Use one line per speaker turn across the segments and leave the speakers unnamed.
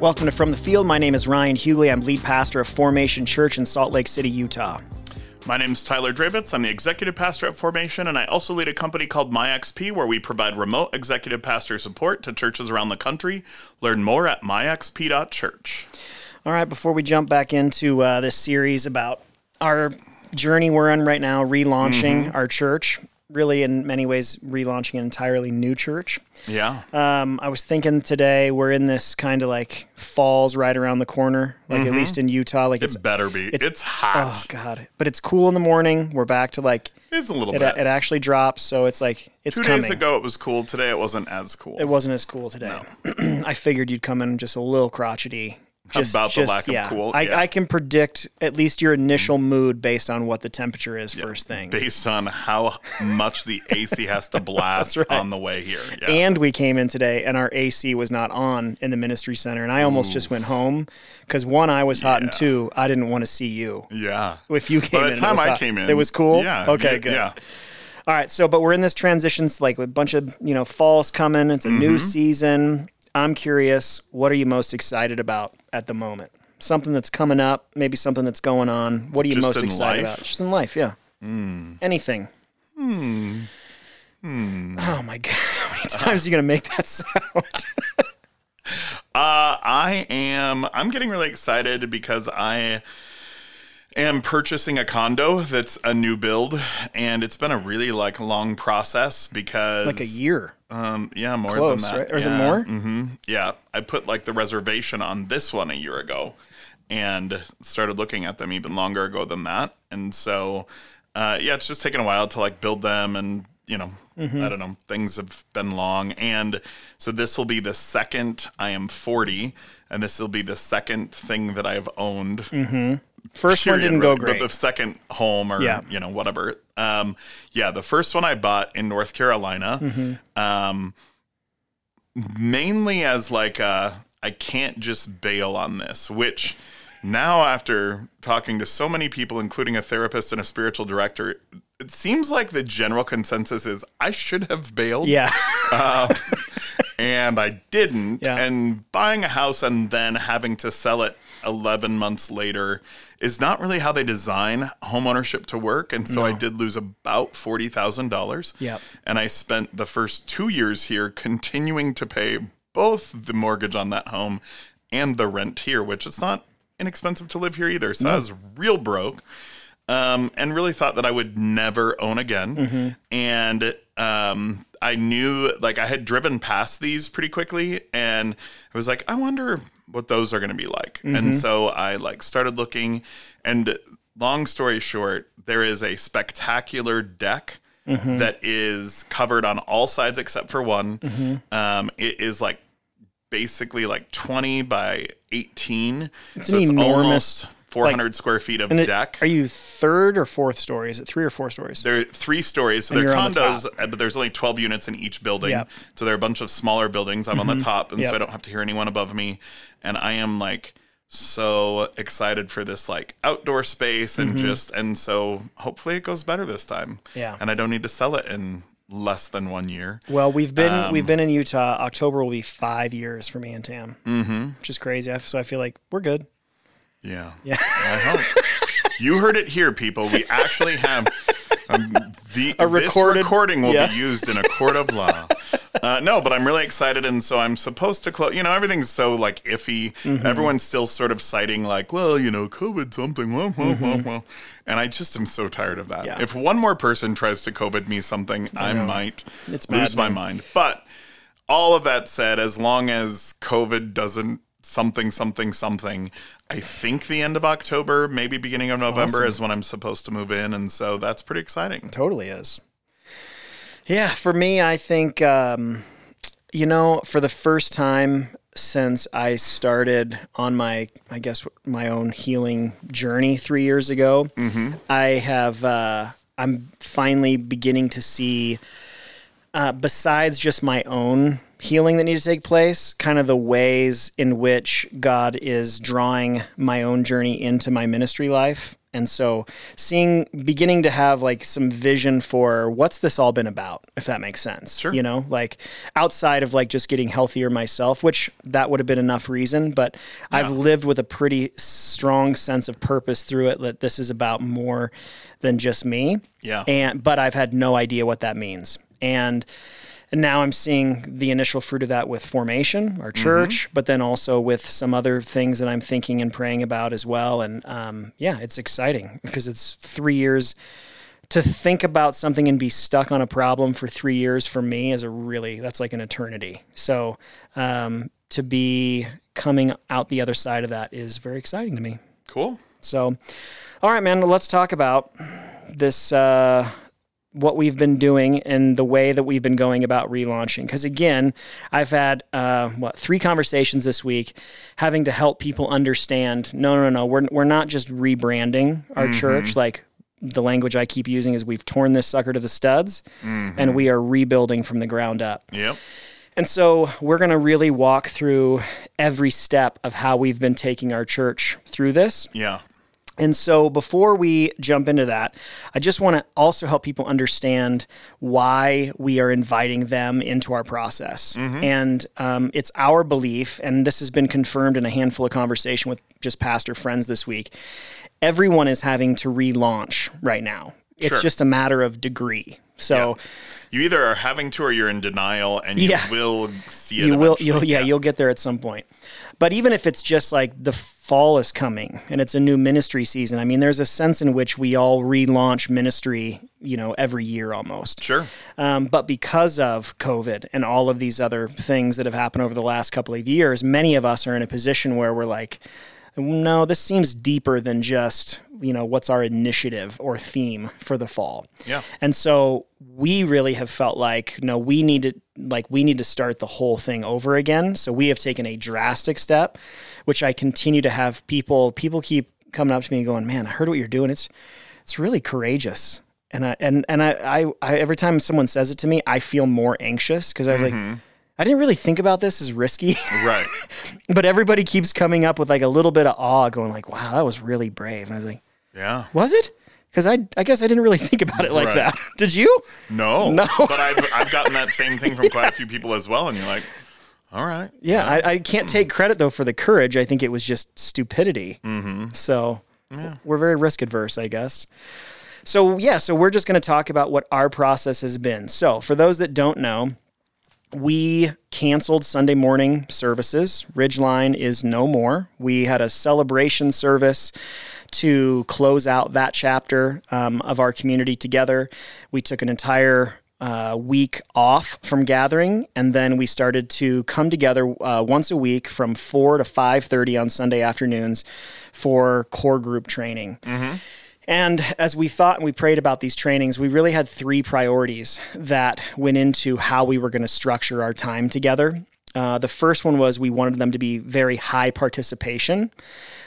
Welcome to From the Field. My name is Ryan Huguley. I'm lead pastor of Formation Church in Salt Lake City, Utah.
My name is Tyler Drewitz. I'm the executive pastor at Formation, and I also lead a company called MyXP where we provide remote executive pastor support to churches around the country. Learn more at myxp.church.
All right, before we jump back into uh, this series about our journey we're on right now, relaunching mm-hmm. our church, really in many ways relaunching an entirely new church.
Yeah.
Um, I was thinking today we're in this kind of like falls right around the corner, like mm-hmm. at least in Utah. Like
it it's better be. It's, it's, hot.
Oh god, but it's cool in the morning. We're back to like
it's a little
it,
bit.
It actually drops, so it's like it's
two
coming.
days ago it was cool. Today it wasn't as cool.
It wasn't as cool today. No. I figured you'd come in just a little crotchety
just, about the lack
yeah.
of cool.
I,
yeah.
I, can predict at least your initial mood based on what the temperature is yeah. first thing.
Based on how much the AC has to blast right. on the way here.
Yeah. And we came in today and our AC was not on in the ministry center. And I almost Ooh. just went home because one, I was hot, and two, I didn't want to see you.
Yeah.
If you came
By
in.
time I
hot.
came in.
It was cool?
Yeah.
Okay, good.
Yeah.
All right, so but we're in this transition, like with a bunch of you know falls coming. It's a mm-hmm. new season. I'm curious, what are you most excited about at the moment? something that's coming up, maybe something that's going on. What are you
Just
most excited
life?
about? Just in life, yeah.
Mm.
Anything.
Hmm. Hmm.
Oh my god, how many times are you gonna make that sound?
uh, I am. I'm getting really excited because I am purchasing a condo that's a new build, and it's been a really like long process because
like a year.
Um, yeah, more
Close,
than that.
Right? Or is
yeah.
it more?
Mm-hmm. Yeah, I put like the reservation on this one a year ago, and started looking at them even longer ago than that. And so, uh, yeah, it's just taken a while to like build them, and you know, mm-hmm. I don't know, things have been long. And so this will be the second. I am forty, and this will be the second thing that I've owned.
Mm-hmm. First period, one didn't go great.
But the second home, or yeah. you know, whatever. Um, yeah, the first one I bought in North Carolina.
Mm-hmm.
Um, mainly as like a, I can't just bail on this, which now after talking to so many people, including a therapist and a spiritual director, it seems like the general consensus is I should have bailed.
Yeah.
uh, and I didn't.
Yeah.
And buying a house and then having to sell it 11 months later is not really how they design homeownership to work. And so no. I did lose about $40,000.
Yeah.
And I spent the first two years here continuing to pay both the mortgage on that home and the rent here, which it's not inexpensive to live here either. So no. I was real broke. Um, and really thought that I would never own again.
Mm-hmm.
And um, I knew, like, I had driven past these pretty quickly, and I was like, I wonder what those are going to be like. Mm-hmm. And so I like started looking, and long story short, there is a spectacular deck. Mm-hmm. That is covered on all sides except for one.
Mm-hmm.
Um, it is like basically like 20 by 18.
It's so an it's enormous
400 like, square feet of
it,
deck.
Are you third or fourth story? Is it three or four stories?
There are three stories. So they're condos, the but there's only 12 units in each building.
Yep.
So there are a bunch of smaller buildings. I'm mm-hmm. on the mm-hmm. top, and
yep.
so I don't have to hear anyone above me. And I am like so excited for this like outdoor space and mm-hmm. just and so hopefully it goes better this time.
Yeah.
And I don't need to sell it in less than one year.
Well, we've been um, we've been in Utah. October will be five years for me and Tam,
mm-hmm.
which is crazy. So I feel like we're good.
Yeah.
Yeah.
I hope. you heard it here, people. We actually have um, the
a recorded,
this recording will
yeah.
be used in a court of law. Uh, no, but I'm really excited, and so I'm supposed to close. You know, everything's so like iffy. Mm-hmm. Everyone's still sort of citing like, well, you know, COVID something. Well, well, mm-hmm. well, And I just am so tired of that.
Yeah.
If one more person tries to COVID me something, I, I might
it's
lose my mind. But all of that said, as long as COVID doesn't something something something I think the end of October, maybe beginning of November awesome. is when I'm supposed to move in, and so that's pretty exciting.
Totally is. Yeah, for me, I think um, you know, for the first time since I started on my, I guess, my own healing journey three years ago. I have, uh, I'm finally beginning to see, uh, besides just my own healing that needs to take place, kind of the ways in which God is drawing my own journey into my ministry life. And so seeing, beginning to have like some vision for what's this all been about, if that makes sense.
Sure.
You know, like outside of like just getting healthier myself, which that would have been enough reason, but I've lived with a pretty strong sense of purpose through it that this is about more than just me.
Yeah.
And, but I've had no idea what that means. And, and now I'm seeing the initial fruit of that with formation, our church, but then also with some other things that I'm thinking and praying about as well. And um, yeah, it's exciting because it's three years to think about something and be stuck on a problem for three years for me is a really that's like an eternity. So um, to be coming out the other side of that is very exciting to me.
Cool.
So, all right, man, let's talk about this. Uh, what we've been doing and the way that we've been going about relaunching. Because again, I've had uh, what three conversations this week, having to help people understand. No, no, no, we're we're not just rebranding our church. Like the language I keep using is we've torn this sucker to the studs, and we are rebuilding from the ground up.
Yep.
And so we're going to really walk through every step of how we've been taking our church through this.
Yeah.
And so before we jump into that, I just want to also help people understand why we are inviting them into our process. And um, it's our belief, and this has been confirmed in a handful of conversation with just pastor friends this week. Everyone is having to relaunch right now. It's
Sure.
just a matter of degree. So
You either are having to or you're in denial and you
Yeah.
will see it.
you will you'll yeah, you'll get there at some point but even if it's just like the fall is coming and it's a new ministry season i mean there's a sense in which we all relaunch ministry you know every year almost
Sure.
um, but because of covid and all of these other things that have happened over the last couple of years many of us are in a position where we're like no this seems deeper than just you know what's our initiative or theme for the fall.
Yeah.
and so we really have felt like no we need to like we need to start the whole thing over again. So we have taken a drastic step which i continue to have people people keep coming up to me and going man i heard what you're doing. It's it's really courageous. And i and and i i, I every time someone says it to me i feel more anxious because i was like mm-hmm. I didn't really think about this as risky
Right.
but everybody keeps coming up with like a little bit of awe going like wow that was really brave and i was like
Yeah.
was it because I, I guess I didn't really think about it like
Right.
that. Did you?
No.
No.
But I've, I've gotten that same thing from quite a few people as well. And you're like, all right.
Yeah, I, I can't take credit though for the courage. I think it was just stupidity. Mm-hmm. So we're very risk adverse, I guess. So yeah, so we're just going to talk about what our process has been. So for those that don't know, we canceled Sunday morning services. Ridgeline is no more. We had a celebration service to close out that chapter um, of our community together. We took an entire uh, week off from gathering, and then we started to come together uh, once a week from four to five thirty on Sunday afternoons for core group training. And as we thought and we prayed about these trainings, we really had three priorities that went into how we were going to structure our time together. Uh, the first one was we wanted them to be very high participation.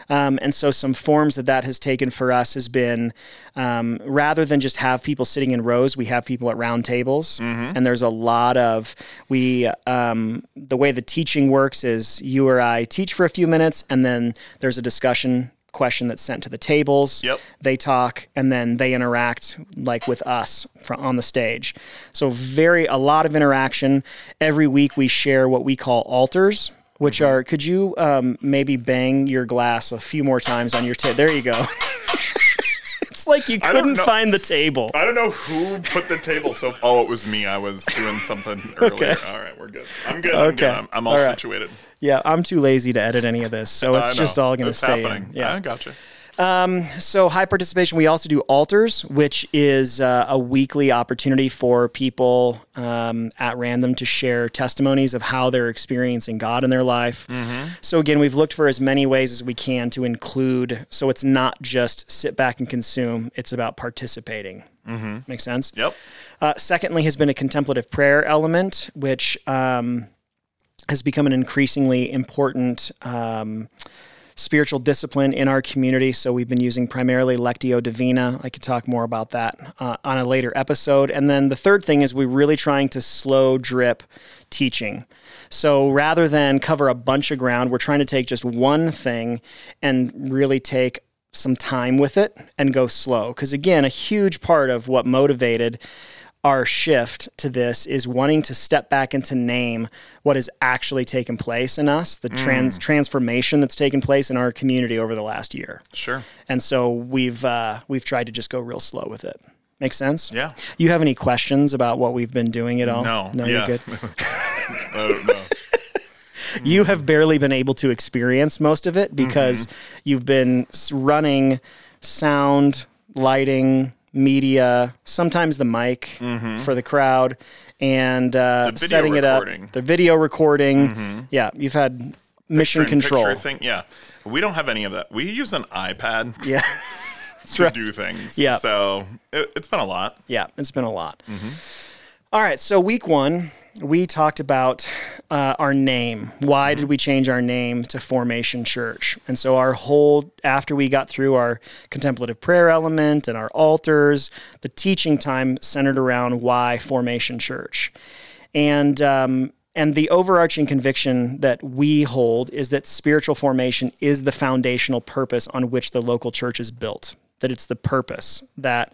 Um, and so, some forms that that has taken for us has been um, rather than just have people sitting in rows, we have people at round tables. And there's a lot of, we, um, the way the teaching works is you or I teach for a few minutes, and then there's a discussion question that's sent to the tables.
Yep.
They talk and then they interact like with us fro- on the stage. So very a lot of interaction. Every week we share what we call altars, which
Mm-hmm.
are. Could you um, maybe bang your glass a few more times on your table? There you go. it's like you couldn't
know.
find the table.
I don't know who put the table so. Oh, it was me. I was doing something earlier. All right, we're good. I'm good. I'm
Okay.
good. I'm, I'm all,
All right.
situated.
Yeah, I'm too lazy to edit any of this, so it's just all going to stay.
happening.
In. Yeah.
I gotcha.
So high participation. We also do altars, which is uh, a weekly opportunity for people um, at random to share testimonies of how they're experiencing God in their life. So again, we've looked for as many ways as we can to include. So it's not just sit back and consume; it's about participating. Mm-hmm. Makes sense.
Yep.
Uh, secondly, has been a contemplative prayer element, which um, has become an increasingly important um, spiritual discipline in our community. So we've been using primarily Lectio Divina. I could talk more about that uh, on a later episode. And then the third thing is we're really trying to slow drip teaching. So rather than cover a bunch of ground, we're trying to take just one thing and really take some time with it and go slow. Because again, a huge part of what motivated our shift to this is wanting to step back and to name what has actually taken place in us, the trans transformation that's taken place in our community over the last year.
Sure.
And so we've uh, we've tried to just go real slow with it. Make sense?
Yeah.
You have any questions about what we've been doing at all?
No.
No,
yeah.
you're good.
I don't know.
you have barely been able to experience most of it because
Mm-hmm.
you've been running sound, lighting, media, sometimes the mic for the crowd, and uh,
Mm-hmm. The
setting it
recording. Mm-hmm.
up. The video recording. Yeah, you've had mission
Picture in
control.
thing. Yeah. We don't have any of that. We use an iPad
Yeah,
to
right.
do things.
Yeah.
So it, it's been a lot.
Yeah, it's been a lot.
Mm-hmm.
All right, so week one, we talked about uh, our name. Why did we change our name to Formation Church? And so, our whole, after we got through our contemplative prayer element and our altars, the teaching time centered around why Formation Church. And, um, and the overarching conviction that we hold is that spiritual formation is the foundational purpose on which the local church is built. That it's the purpose that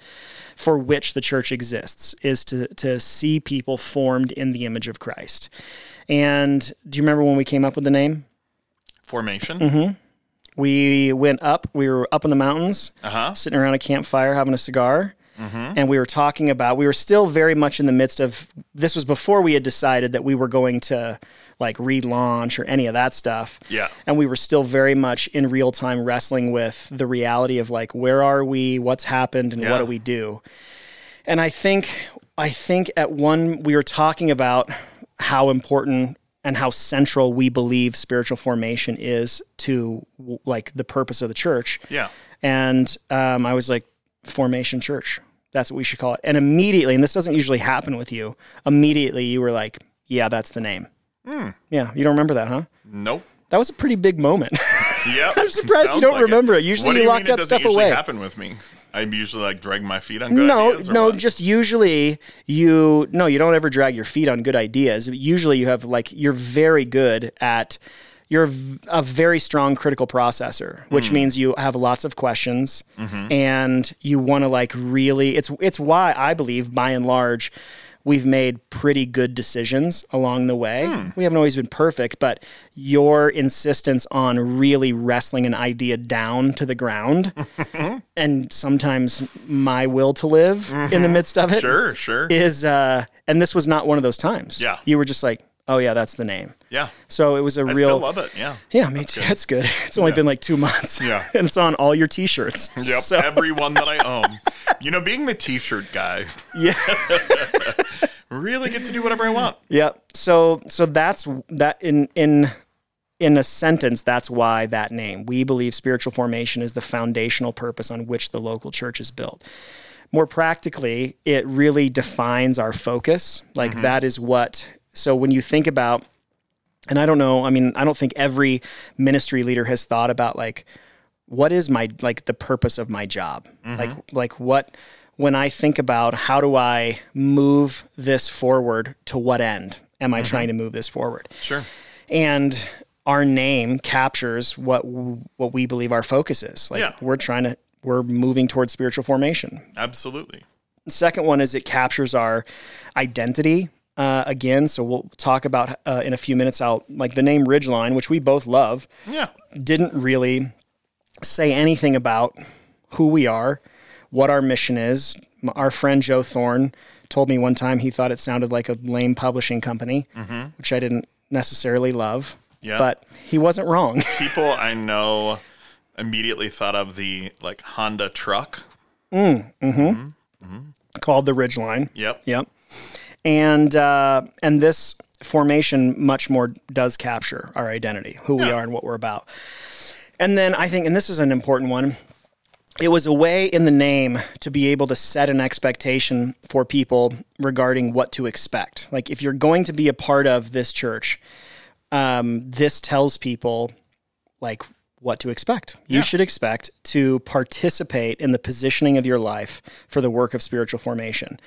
for which the church exists is to to see people formed in the image of Christ. And do you remember when we came up with the name?
Formation.
Mm-hmm. We went up. We were up in the mountains,
Uh huh.
sitting around a campfire having a cigar. And we were talking about, we were still very much in the midst of, this was before we had decided that we were going to like relaunch or any of that stuff.
Yeah.
And we were still very much in real time wrestling with the reality of like, where are we? What's happened? And
Yeah.
what do we do? And I think, I think at one, we were talking about how important and how central we believe spiritual formation is to like the purpose of the church.
Yeah.
And um, I was like, Formation Church. That's what we should call it. And immediately, and this doesn't usually happen with you, immediately you were like, yeah, that's the name.
Hmm.
Yeah, you don't remember that, huh?
Nope.
That was a pretty big moment.
Yep.
I'm surprised you don't
like
remember it. Usually
what
you
you
lock
mean
that
it
stuff
usually
away.
happen with me? I usually like drag my feet on good
no,
ideas. or
no, just usually you no, you don't ever drag your feet on good ideas. Usually you have like you're very good at you're a very strong critical processor, which means you have lots of questions
Mm-hmm.
and you want to like really it's it's why I believe by and large we've made pretty good decisions along the way.
Hmm.
We haven't always been perfect, but your insistence on really wrestling an idea down to the ground and sometimes my will to live in the midst of it.
Sure, sure.
uh and this was not one of those times.
Yeah.
You were just like, "Oh yeah, that's the name."
yeah.
So it was a
I
real
still love it. Yeah.
Yeah, me too. That's good. It's only been like 2 months.
Yeah.
and it's on all your t-shirts.
Yep.
So,
Every one that I own. You know, being the t-shirt guy,
yeah.
Really get to do whatever I want.
Yeah. So so that's that in in in a sentence that's why that name. We believe spiritual formation is the foundational purpose on which the local church is built. More practically, it really defines our focus. Like mm-hmm. that is what so when you think about and I don't know, I mean, I don't think every ministry leader has thought about like what is my like the purpose of my job? Mm-hmm. Like like what when I think about how do I move this forward to what end am I trying to move this forward?
Sure.
And our name captures what w- what we believe our focus is. Like
Yeah.
we're trying to we're moving towards spiritual formation.
Absolutely.
The second one is it captures our identity uh, again. So we'll talk about uh, in a few minutes how like the name Ridgeline, which we both love,
Yeah.
didn't really say anything about who we are, what our mission is. Our friend Joe Thorne told me one time he thought it sounded like a lame publishing company, mm-hmm. which I didn't necessarily love.
Yeah.
But he wasn't wrong.
People I know immediately thought of the like Honda truck. Mm, mm-hmm. Mm-hmm.
Called the Ridgeline.
Yep.
Yep. And uh, and this formation much more does capture our identity, who we are, and what we're about. And then I think, and this is an important one. It was a way in the name to be able to set an expectation for people regarding what to expect. Like if you're going to be a part of this church, um, this tells people like what to expect. You
Yeah.
should expect to participate in the positioning of your life for the work of spiritual formation.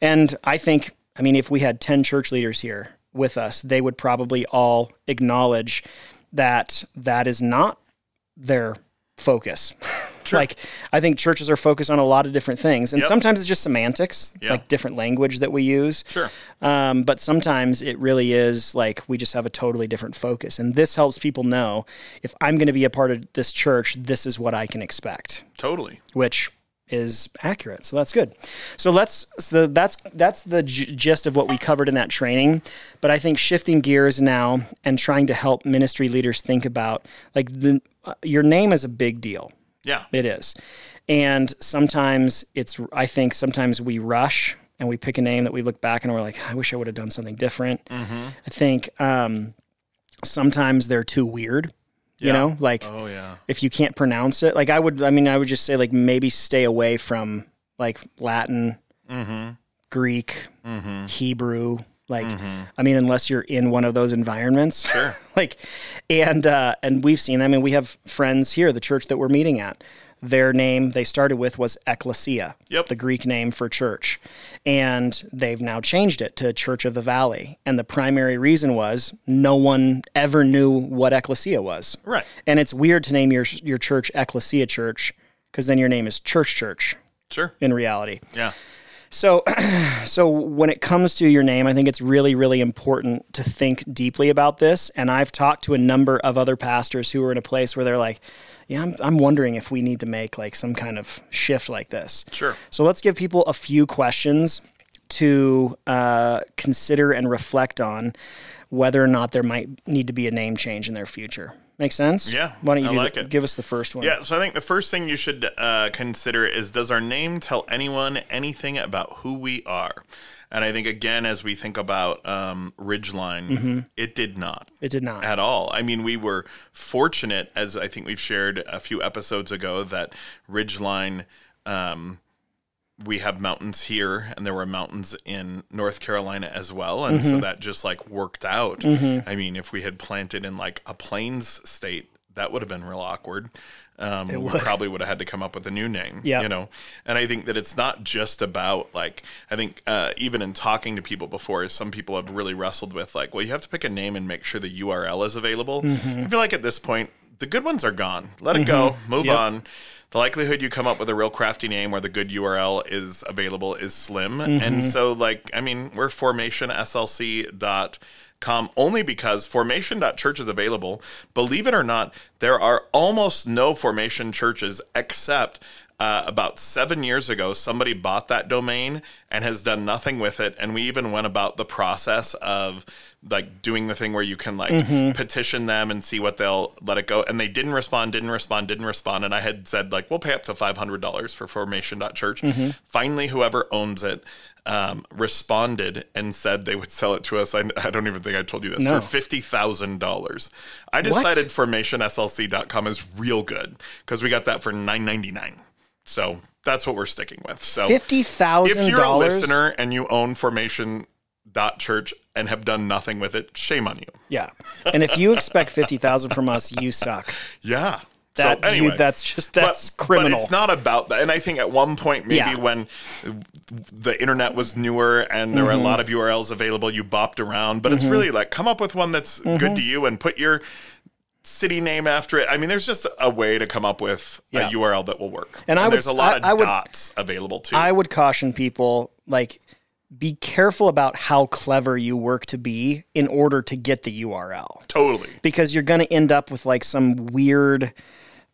And I think, I mean, if we had 10 church leaders here with us, they would probably all acknowledge that that is not their focus. like, I think churches are focused on a lot of different things. And
Yep.
sometimes it's just semantics,
Yeah.
like different language that we use.
Sure.
Um, but sometimes it really is like we just have a totally different focus. And this helps people know if I'm going to be a part of this church, this is what I can expect,
Totally.
which is accurate. So that's good. So let's, so that's, that's the g- gist of what we covered in that training. But I think shifting gears now and trying to help ministry leaders think about like the, uh, your name is a big deal.
Yeah.
It is. And sometimes it's, I think sometimes we rush and we pick a name that we look back and we're like, I wish I would have done something different. Mm-hmm. I think um, sometimes they're too weird, you know, like
Oh yeah.
if you can't pronounce it, like I would, I mean, I would just say like maybe stay away from like Latin, mm-hmm. Greek, mm-hmm. Hebrew. Like, I mean, unless you're in one of those environments,
Sure.
like, and uh, and we've seen. I mean, we have friends here, the church that we're meeting at. Their name they started with was Ecclesia,
Yep.
the Greek name for church, and they've now changed it to Church of the Valley. And the primary reason was no one ever knew what Ecclesia was.
Right.
And it's weird to name your your church Ecclesia Church because then your name is Church Church
Sure.
in reality.
Yeah.
So, so when it comes to your name, I think it's really, really important to think deeply about this. And I've talked to a number of other pastors who are in a place where they're like, "Yeah, I'm, I'm wondering if we need to make like some kind of shift like this."
Sure.
So let's give people a few questions to uh, consider and reflect on whether or not there might need to be a name change in their future. Make sense?
Yeah,
Why don't you do
like
the- give us the first one?
Yeah, so I think the first thing you should uh, consider is does our name tell anyone anything about who we are? And I think, again, as we think about um, Ridgeline,
Mm-hmm.
it did not
It did not.
at all. I mean, we were fortunate, as I think we've shared a few episodes ago, that Ridgeline. Um, we have mountains here and there were mountains in North Carolina as well and
Mm-hmm.
so that just like worked out. I mean, if we had planted in like a plains state, that would have been real awkward. Um, we probably would have had to come up with a new name,
Yeah.
you know. And I think that it's not just about like I think uh, even in talking to people before, some people have really wrestled with like, well, you have to pick a name and make sure the URL is available. I feel like at this point, the good ones are gone. Let it go, mm-hmm. move
Yep.
on the likelihood you come up with a real crafty name where the good URL is available is slim. And mm-hmm. so, like, I mean, we're formationslc.com only because formation.church is available. Believe it or not, there are almost no formation churches except. Uh, about seven years ago, somebody bought that domain and has done nothing with it. And we even went about the process of like doing the thing where you can like petition them and see what they'll let it go. And they didn't respond, didn't respond, didn't respond. And I had said like, we'll pay up to $500 for formation.church. Finally, whoever owns it um, responded and said they would sell it to us. I, I don't even think I told you this
No.
for $50,000. I decided formationslc.com is real good because we got that for $9.99. So that's what we're sticking with. So
Fifty thousand
if you're a listener and you own Formation dot church and have done nothing with it, shame on you.
Yeah, and if you expect fifty thousand from us, you suck.
Yeah.
That
so anyway,
you, that's just that's
but,
criminal.
But it's not about that. And I think at one point, maybe
Yeah.
when the internet was newer and there were a
Mm-hmm.
lot of URLs available, you bopped around. But it's really like come up with one that's
Mm-hmm.
good to you and put your city name after it. I mean, there's just a way to come up with
Yeah.
a URL that will work.
And I would
there's a lot
I-
of
I would-
dots available too.
I would caution people like be careful about how clever you work to be in order to get the URL
totally.
because you're going to end up with like some weird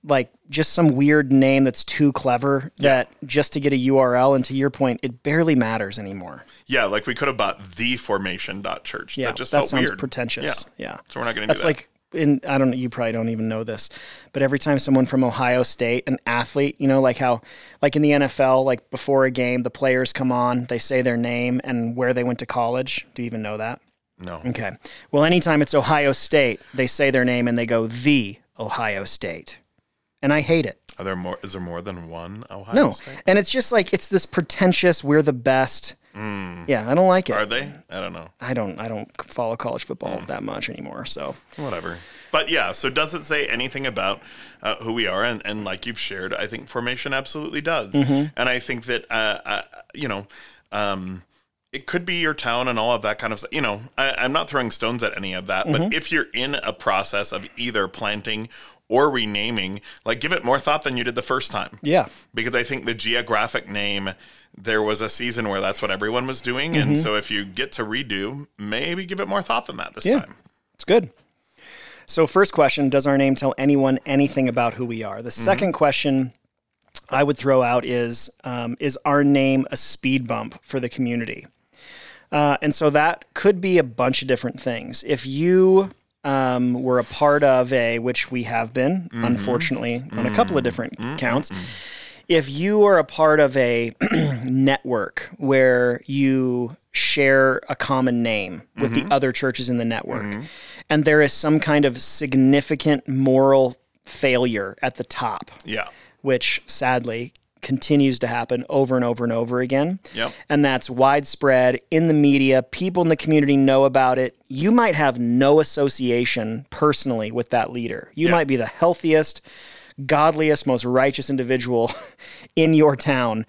like just some weird name that's too clever that just to get a URL and to your point it barely matters anymore.
Yeah, like we could have bought the formation.church.
Yeah,
that just
that
felt
sounds
weird.
pretentious.
Yeah.
Yeah.
So we're not going to do that.
That's like in I don't know, you probably don't even know this, but every time someone from Ohio State, an athlete, you know, like how like in the NFL, like before a game, the players come on, they say their name and where they went to college. Do you even know that?
no.
Okay. Well, anytime it's Ohio State, they say their name and they go the Ohio State. And I hate it.
Are there more? Is there more than one Ohio
No.
State?
And it's just like it's this pretentious we're the best Yeah, I don't like it.
Are they? I don't know.
I don't I don't follow college football that much anymore. So
Whatever. But yeah, so does it say anything about uh, who we are? And, and like you've shared, I think formation absolutely does. And I think that, uh, uh, you know, um, it could be your town and all of that kind of stuff. You know, I, I'm not throwing stones at any of that, but if you're in a process of either planting or renaming, like give it more thought than you did the first time.
yeah,
Because I think the geographic name, there was a season where that's what everyone was doing. And so if you get to redo, maybe give it more thought than that this
Yeah.
time.
it's good. So first question: Does our name tell anyone anything about who we are? The 2nd question I would throw out is: um, Is our name a speed bump for the community? Uh, and so that could be a bunch of different things. If you um, were a part of a, which we have been, mm-hmm. unfortunately, on a couple of mm-hmm. different mm-hmm. counts, if you are a part of a network where you share a common name with the other churches in the network, and there is some kind of significant moral failure at the top,
Yeah.
which sadly continues to happen over and over and over again.
Yep.
And that's widespread in the media. People in the community know about it. You might have no association personally with that leader. You
Yeah.
might be the healthiest, godliest, most righteous individual in your town.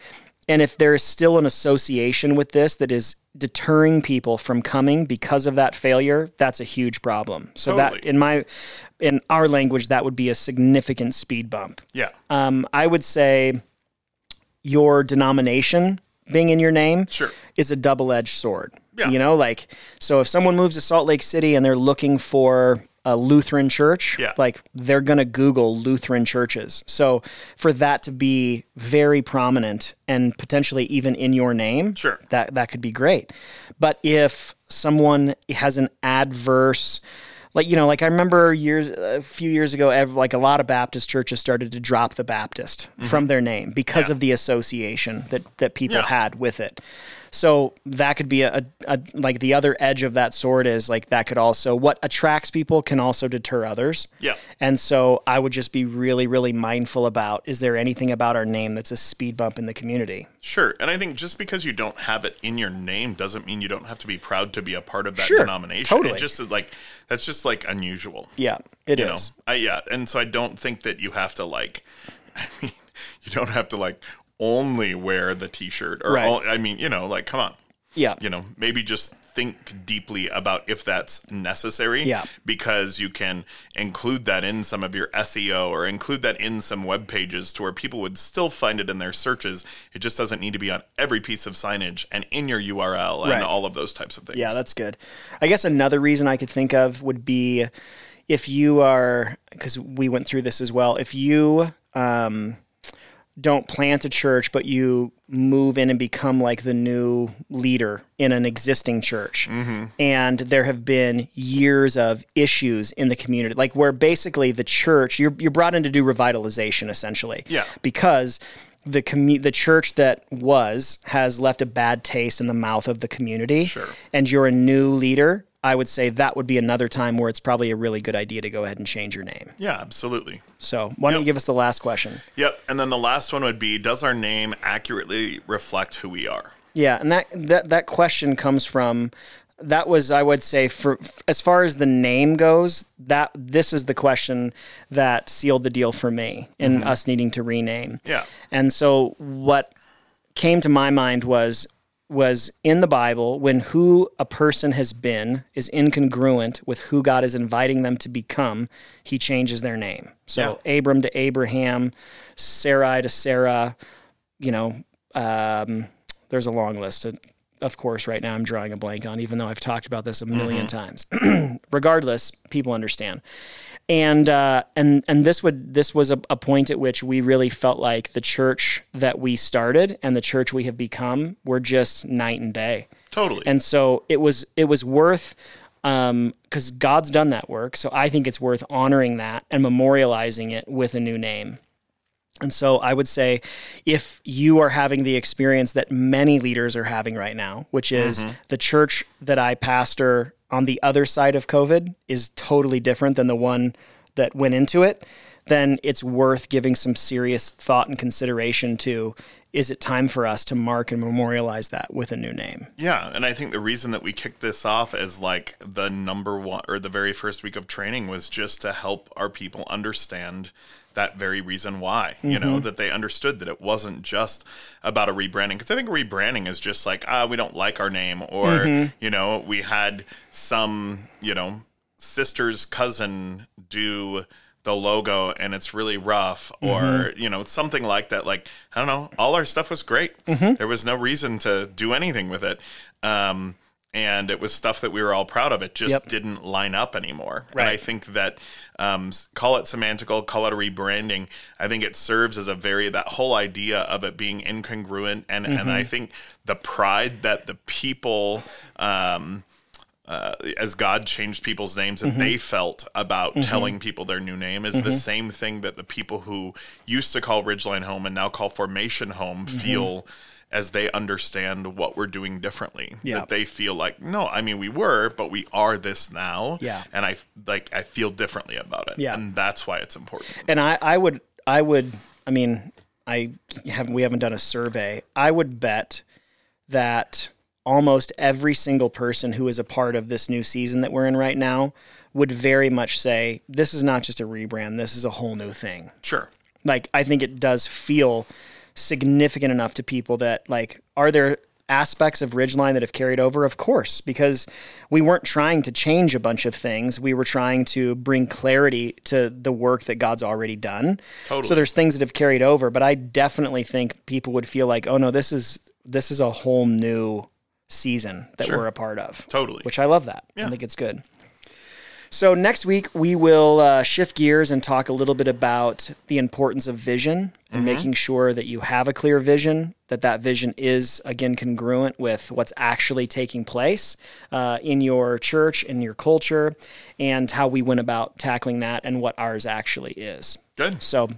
And if there is still an association with this that is deterring people from coming because of that failure, that's a huge problem. So that in my in our language that would be a significant speed bump.
Yeah.
Um, I would say your denomination being in your name
Sure.
is a double edged sword.
Yeah.
You know, like, so if someone moves to Salt Lake City and they're looking for a Lutheran church,
Yeah.
like they're going to Google Lutheran churches. So for that to be very prominent and potentially even in your name,
Sure.
that, that could be great. But if someone has an adverse, like you know, like I remember years, a few years ago, like a lot of Baptist churches started to drop the Baptist from their name because
Mm-hmm. Yeah.
of the association that that people
Yeah.
had with it. So that could be a, a, like the other edge of that sword is like that could also what attracts people can also deter others.
Yeah.
And so I would just be really, really mindful about is there anything about our name that's a speed bump in the community?
Sure. And I think just because you don't have it in your name doesn't mean you don't have to be proud to be a part of that
Sure.
denomination.
Totally.
It just is like that's just like unusual.
Yeah, it is.
you know. I yeah, and so I don't think that you have to like I mean, you don't have to like only wear the t-shirt or
Right.
all, I mean, you know, like come on.
Yeah.
You know, maybe just think deeply about if that's necessary
Yeah.
because you can include that in some of your SEO or include that in some web pages to where people would still find it in their searches. It just doesn't need to be on every piece of signage and in your URL and
Right.
all of those types of things.
Yeah, that's good. I guess another reason I could think of would be if you are, because we went through this as well, if you um, don't plant a church, but you move in and become like the new leader in an existing church. Mm-hmm. And there have been years of issues in the community, like where basically the church, you're, you're brought in to do revitalization essentially.
Yeah.
Because the commu- the church that was has left a bad taste in the mouth of the community.
Sure.
And you're a new leader. I would say that would be another time where it's probably a really good idea to go ahead and change your name.
Yeah, absolutely.
So why don't you give us the last question?
Yep. And then the last one would be Does our name accurately reflect who we are?
Yeah, and that that that question comes from that was I would say for as far as the name goes, that this is the question that sealed the deal for me in mm-hmm. us needing to rename.
Yeah.
And so what came to my mind was was in the Bible when who a person has been is incongruent with who God is inviting them to become, he changes their name. So Abram to Abraham, Sarai to Sarah, you know, um, there's a long list. Of, of course, right now I'm drawing a blank on, even though I've talked about this a 1000000 times. Regardless, people understand. And uh, and and this would this was a, a point at which we really felt like the church that we started and the church we have become were just night and day.
Totally.
And so it was it was worth because God's done that work. So I think it's worth honoring that and memorializing it with a new name. And so I would say if you are having the experience that many leaders are having right now, which is mm-hmm. the church that I pastor on the other side of COVID is totally different than the one that went into it, then it's worth giving some serious thought and consideration to is it time for us to mark and memorialize that with a new name?
Yeah, and I think the reason that we kicked this off as like the number one or the very first week of training was just to help our people understand that very reason why, you know, that they understood that it wasn't just about a rebranding. Because I think rebranding is just like, ah, we don't like our name, or, you know, we had some, you know, sister's cousin do the logo and it's really rough or you know something like that. Like i don't know all our stuff was great. There was no reason to do anything with it. Um, and it was stuff that we were all proud of. It just
Yep.
didn't line up anymore. And i think that um, call it semantical call it a rebranding i think it serves as a very that whole idea of it being incongruent and and i think the pride that the people um, uh, as God changed people's names and they felt about telling people their new name is the same thing that the people who used to call Ridgeline home and now call Formation home feel as they understand what we're doing differently.
Yeah.
That they feel like, no, I mean we were, but we are this now.
Yeah.
And I like I feel differently about it.
Yeah.
And that's why it's important.
And I, I would, I would, I mean, I have, we haven't done a survey. I would bet that almost every single person who is a part of this new season that we're in right now would very much say, this is not just a rebrand, this is a whole new thing.
Sure.
Like, I think it does feel significant enough to people that, like, are there aspects of Ridgeline that have carried over? Of course, because we weren't trying to change a bunch of things. We were trying to bring clarity to the work that God's already done.
Totally.
So there's things that have carried over, but I definitely think people would feel like, oh no, this is this is a whole new season that
Sure.
we're a part of.
Totally.
Which I love that. Yeah. I think it's good. So next week we will uh, shift gears and talk a little bit about the importance of vision and making sure that you have a clear vision, that that vision is again congruent with what's actually taking place uh, in your church, in your culture, and how we went about tackling that and what ours actually is.
Good.
So,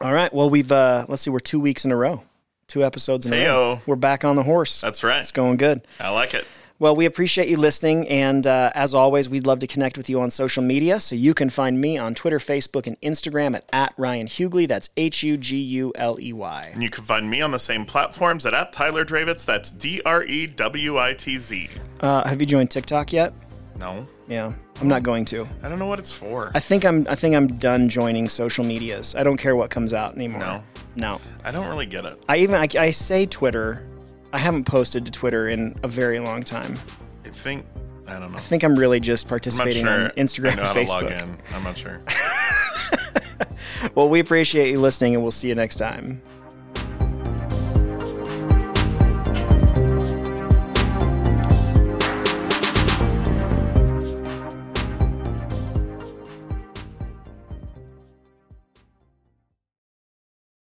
all right. Well, we've uh, let's see, we're two weeks in a row, two episodes in a row. We're back on the horse.
That's right.
It's going good.
I like it.
Well, we appreciate you listening, and uh, as always, we'd love to connect with you on social media. So you can find me on Twitter, Facebook, and Instagram at, at Ryan Huguley. That's H U G U L E Y.
And you can find me on the same platforms at, at Tyler Drewitz. That's D R E W I T Z.
Uh, have you joined TikTok yet?
No.
Yeah, I'm not going to.
I don't know what it's for.
I think I'm. I think I'm done joining social medias. I don't care what comes out anymore.
No.
No.
I don't really get it.
I even I, I say Twitter. I haven't posted to Twitter in a very long time.
I think I don't know.
I think I'm really just participating
sure.
on Instagram
I know how
and
to log
Facebook.
in. I'm not sure.
Well, we appreciate you listening, and we'll see you next time.